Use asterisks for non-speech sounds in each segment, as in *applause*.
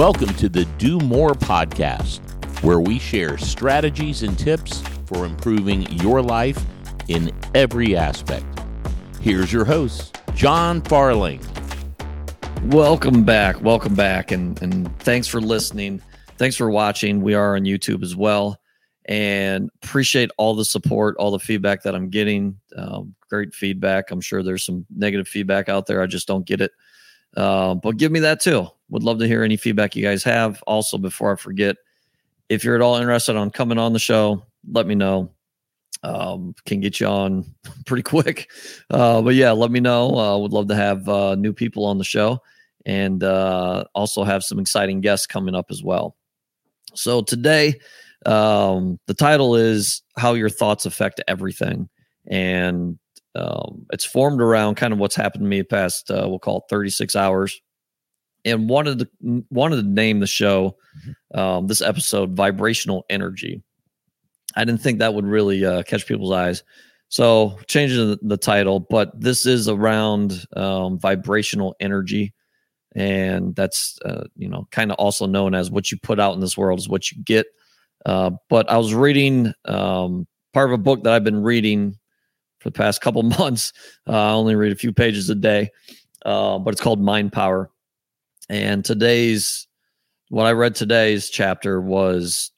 Welcome to the Do More podcast, where we share strategies and tips for improving your life in every aspect. Here's your host, Jon Farling. Welcome back. Welcome back. And, and thanks for listening. Thanks for watching. We are on YouTube as well. And appreciate all the support, all the feedback that I'm getting. Um, great feedback. I'm sure there's some negative feedback out there. I just don't get it. Uh, but give me that too. Would love to hear any feedback you guys have. Also, before I forget, if you're at all interested on coming on the show, let me know. Um, can get you on *laughs* pretty quick. Uh, but yeah, let me know. Uh, would love to have uh, new people on the show and uh, also have some exciting guests coming up as well. So today, um, the title is How Your Thoughts Affect Everything. And um, it's formed around kind of what's happened to me the past, uh, we'll call it 36 hours. And wanted to wanted to name the show um, this episode "Vibrational Energy." I didn't think that would really uh, catch people's eyes, so changing the, the title. But this is around um, vibrational energy, and that's uh, you know kind of also known as what you put out in this world is what you get. Uh, but I was reading um, part of a book that I've been reading for the past couple *laughs* months. Uh, I only read a few pages a day, uh, but it's called Mind Power. And today's what I read today's chapter was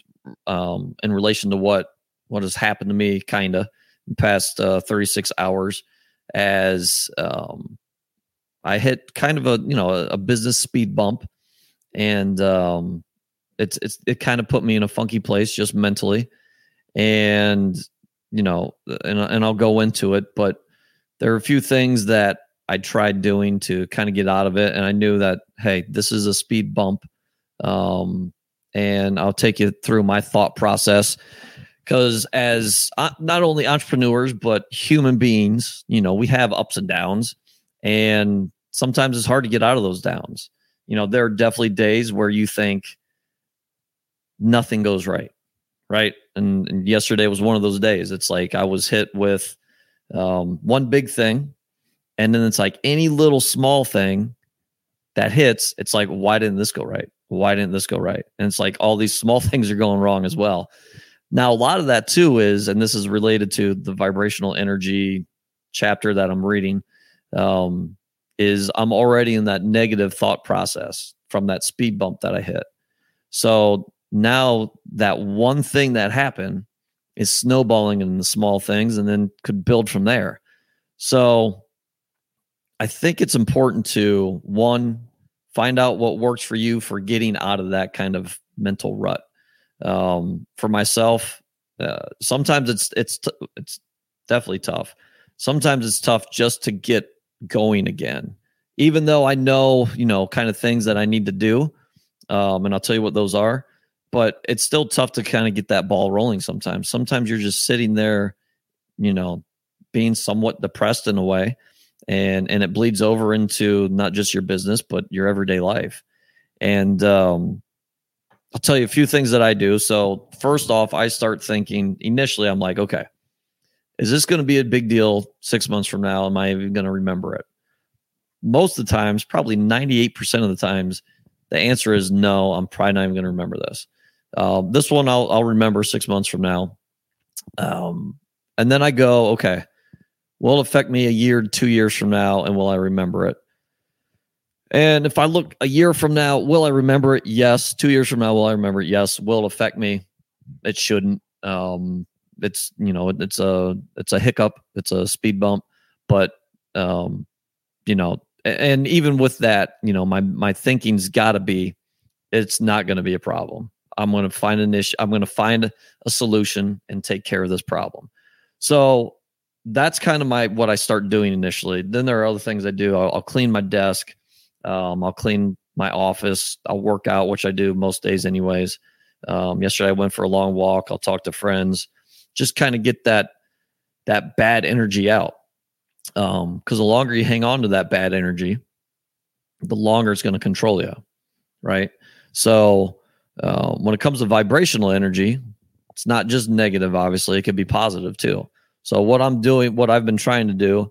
um, in relation to what what has happened to me, kind of in past uh, 36 hours, as um, I hit kind of a you know a, a business speed bump, and um, it's it's it kind of put me in a funky place just mentally, and you know, and and I'll go into it, but there are a few things that I tried doing to kind of get out of it, and I knew that hey, this is a speed bump, um, and I'll take you through my thought process because as uh, not only entrepreneurs but human beings, you know, we have ups and downs, and sometimes it's hard to get out of those downs. You know, there are definitely days where you think nothing goes right right? And, and, yesterday was one of those days. It's like I was hit with um, one big thing, and then it's like any little small thing that hits, it's like, why didn't this go right? Why didn't this go right? And it's like all these small *laughs* things are going wrong as well. Now, a lot of that too is, and this is related to the vibrational energy chapter that I'm reading, um, is I'm already in that negative thought process from that speed bump that I hit. So now that one thing that happened is snowballing in the small things and then could build from there. So I think it's important to one find out what works for you for getting out of that kind of mental rut. Um, for myself, uh, sometimes it's it's t- it's definitely tough. Sometimes it's tough just to get going again, even though I know you know kind of things that I need to do. Um, and I'll tell you what those are but it's still tough to kind of get that ball rolling sometimes. Sometimes you're just sitting there, you know, being somewhat depressed in a way and and it bleeds over into not just your business but your everyday life. And um I'll tell you a few things that I do. So, first off, I start thinking initially I'm like, okay, is this going to be a big deal 6 months from now? Am I even going to remember it? Most of the times, probably 98% of the times, the answer is no, I'm probably not even going to remember this. Uh, this one I'll, I'll remember six months from now. Um, and then I go, okay, will it affect me a year, two years from now, and will I remember it? And if I look a year from now, will I remember it? Yes. Two years from now, will I remember it? Yes. Will it affect me? It shouldn't. Um, it's you know, it's a it's a hiccup, it's a speed bump, but um, you know, and even with that, you know, my my thinking's got to be, it's not going to be a problem. I'm going to find an issue. I'm going to find a solution and take care of this problem. So that's kind of my what I start doing initially. Then there are other things I do. I'll, I'll clean my desk. Um, I'll clean my office. I'll work out, which I do most days, anyways. Um, yesterday I went for a long walk. I'll talk to friends. Just kind of get that that bad energy out. Because um, the longer you hang on to that bad energy, the longer it's going to control you, right? So uh, when it comes to vibrational energy, it's not just negative, obviously, it could be positive too. So, what I'm doing, what I've been trying to do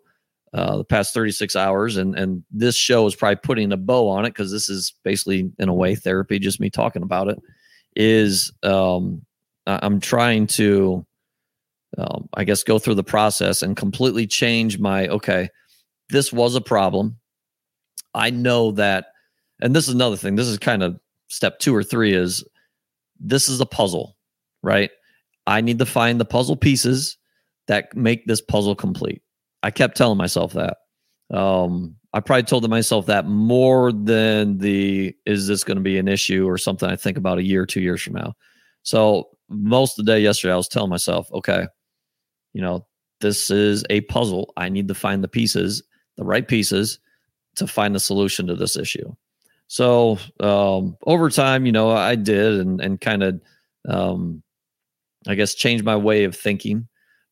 uh, the past 36 hours, and and this show is probably putting a bow on it because this is basically in a way therapy, just me talking about it. Is um, I'm trying to, um, I guess, go through the process and completely change my okay. This was a problem. I know that, and this is another thing. This is kind of step two or three. Is this is a puzzle, right? I need to find the puzzle pieces that make this puzzle complete. I kept telling myself that. Um, I probably told myself that more than the is this going to be an issue or something I think about a year, two years from now. So most of the day yesterday, I was telling myself, okay, you know, this is a puzzle. I need to find the pieces, the right pieces, to find the solution to this issue. So um, over time, you know, I did and and kind of, um, I guess, changed my way of thinking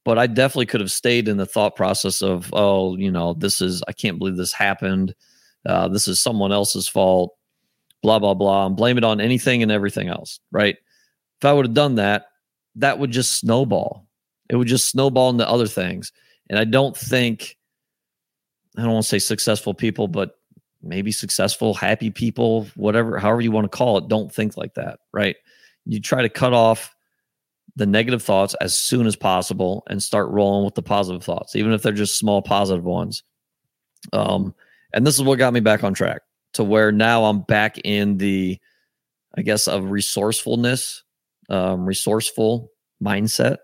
but I definitely could have stayed in the thought process of, oh, you know, this is, I can't believe this happened. Uh, this is someone else's fault, blah, blah, blah, and blame it on anything and everything else. Right. If I would have done that, that would just snowball. It would just snowball into other things. And I don't think, I don't want to say successful people, but maybe successful, happy people, whatever, however you want to call it, don't think like that. Right. You try to cut off the negative thoughts as soon as possible and start rolling with the positive thoughts, even if they're just small positive ones. Um, and this is what got me back on track to where now I'm back in the, I guess, of resourcefulness, um, resourceful mindset,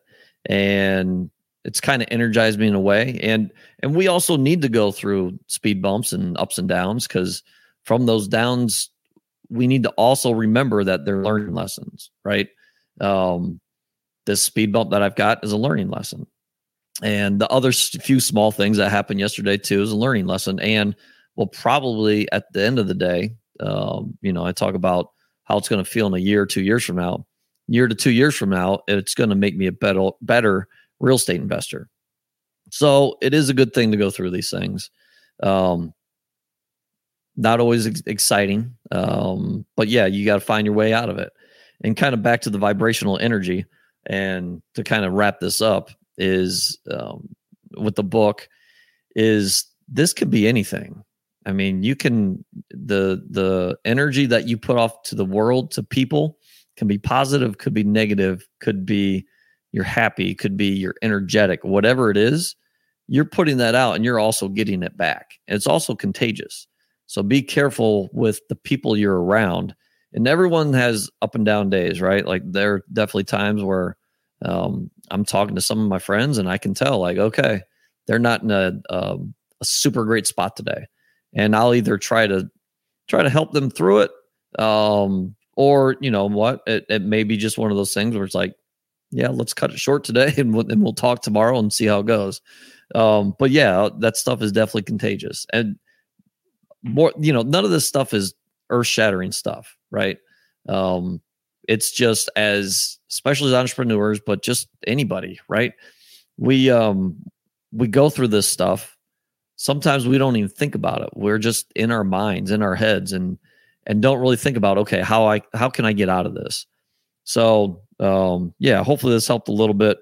and it's kind of energized me in a way. And and we also need to go through speed bumps and ups and downs because from those downs, we need to also remember that they're learning lessons, right? Um, this speed bump that I've got is a learning lesson. And the other few small things that happened yesterday too is a learning lesson. And will probably at the end of the day, um, you know, I talk about how it's going to feel in a year two years from now. Year to two years from now, it's going to make me a better, better real estate investor. So it is a good thing to go through these things. Um, not always ex- exciting, um, but yeah, you got to find your way out of it. And kind of back to the vibrational energy and to kind of wrap this up is um, with the book is this could be anything i mean you can the the energy that you put off to the world to people can be positive could be negative could be you're happy could be you're energetic whatever it is you're putting that out and you're also getting it back. And it's also contagious. So be careful with the people you're around. And everyone has up and down days, right? Like there are definitely times where um, I'm talking to some of my friends and I can tell, like, okay, they're not in a, a, a super great spot today, and I'll either try to try to help them through it, um, or you know what, it, it may be just one of those things where it's like, yeah, let's cut it short today, *laughs* and we'll, and we'll talk tomorrow and see how it goes. Um, but yeah, that stuff is definitely contagious, and more, you know, none of this stuff is earth shattering stuff, right? Um, it's just as, especially as entrepreneurs, but just anybody, right? We um we go through this stuff. Sometimes we don't even think about it. We're just in our minds, in our heads, and and don't really think about okay, how I how can I get out of this? So um, yeah, hopefully this helped a little bit.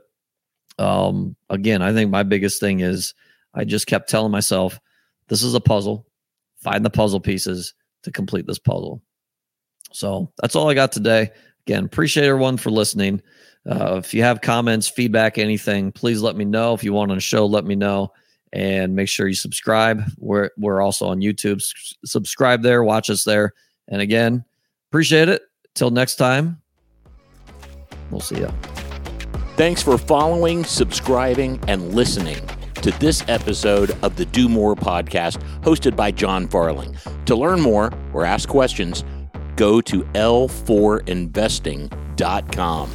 Um, again, I think my biggest thing is I just kept telling myself, this is a puzzle. Find the puzzle pieces to complete this puzzle. So that's all I got today. Again, appreciate everyone for listening. Uh, if you have comments, feedback, anything, please let me know. If you want on a show, let me know. And make sure you subscribe. We're we're also on YouTube. S- subscribe there, watch us there. And again, appreciate it. Till next time, we'll see you. Thanks for following, subscribing, and listening to this episode of the Do More podcast hosted by Jon Farling. To learn more or ask questions, go to l4investing.com.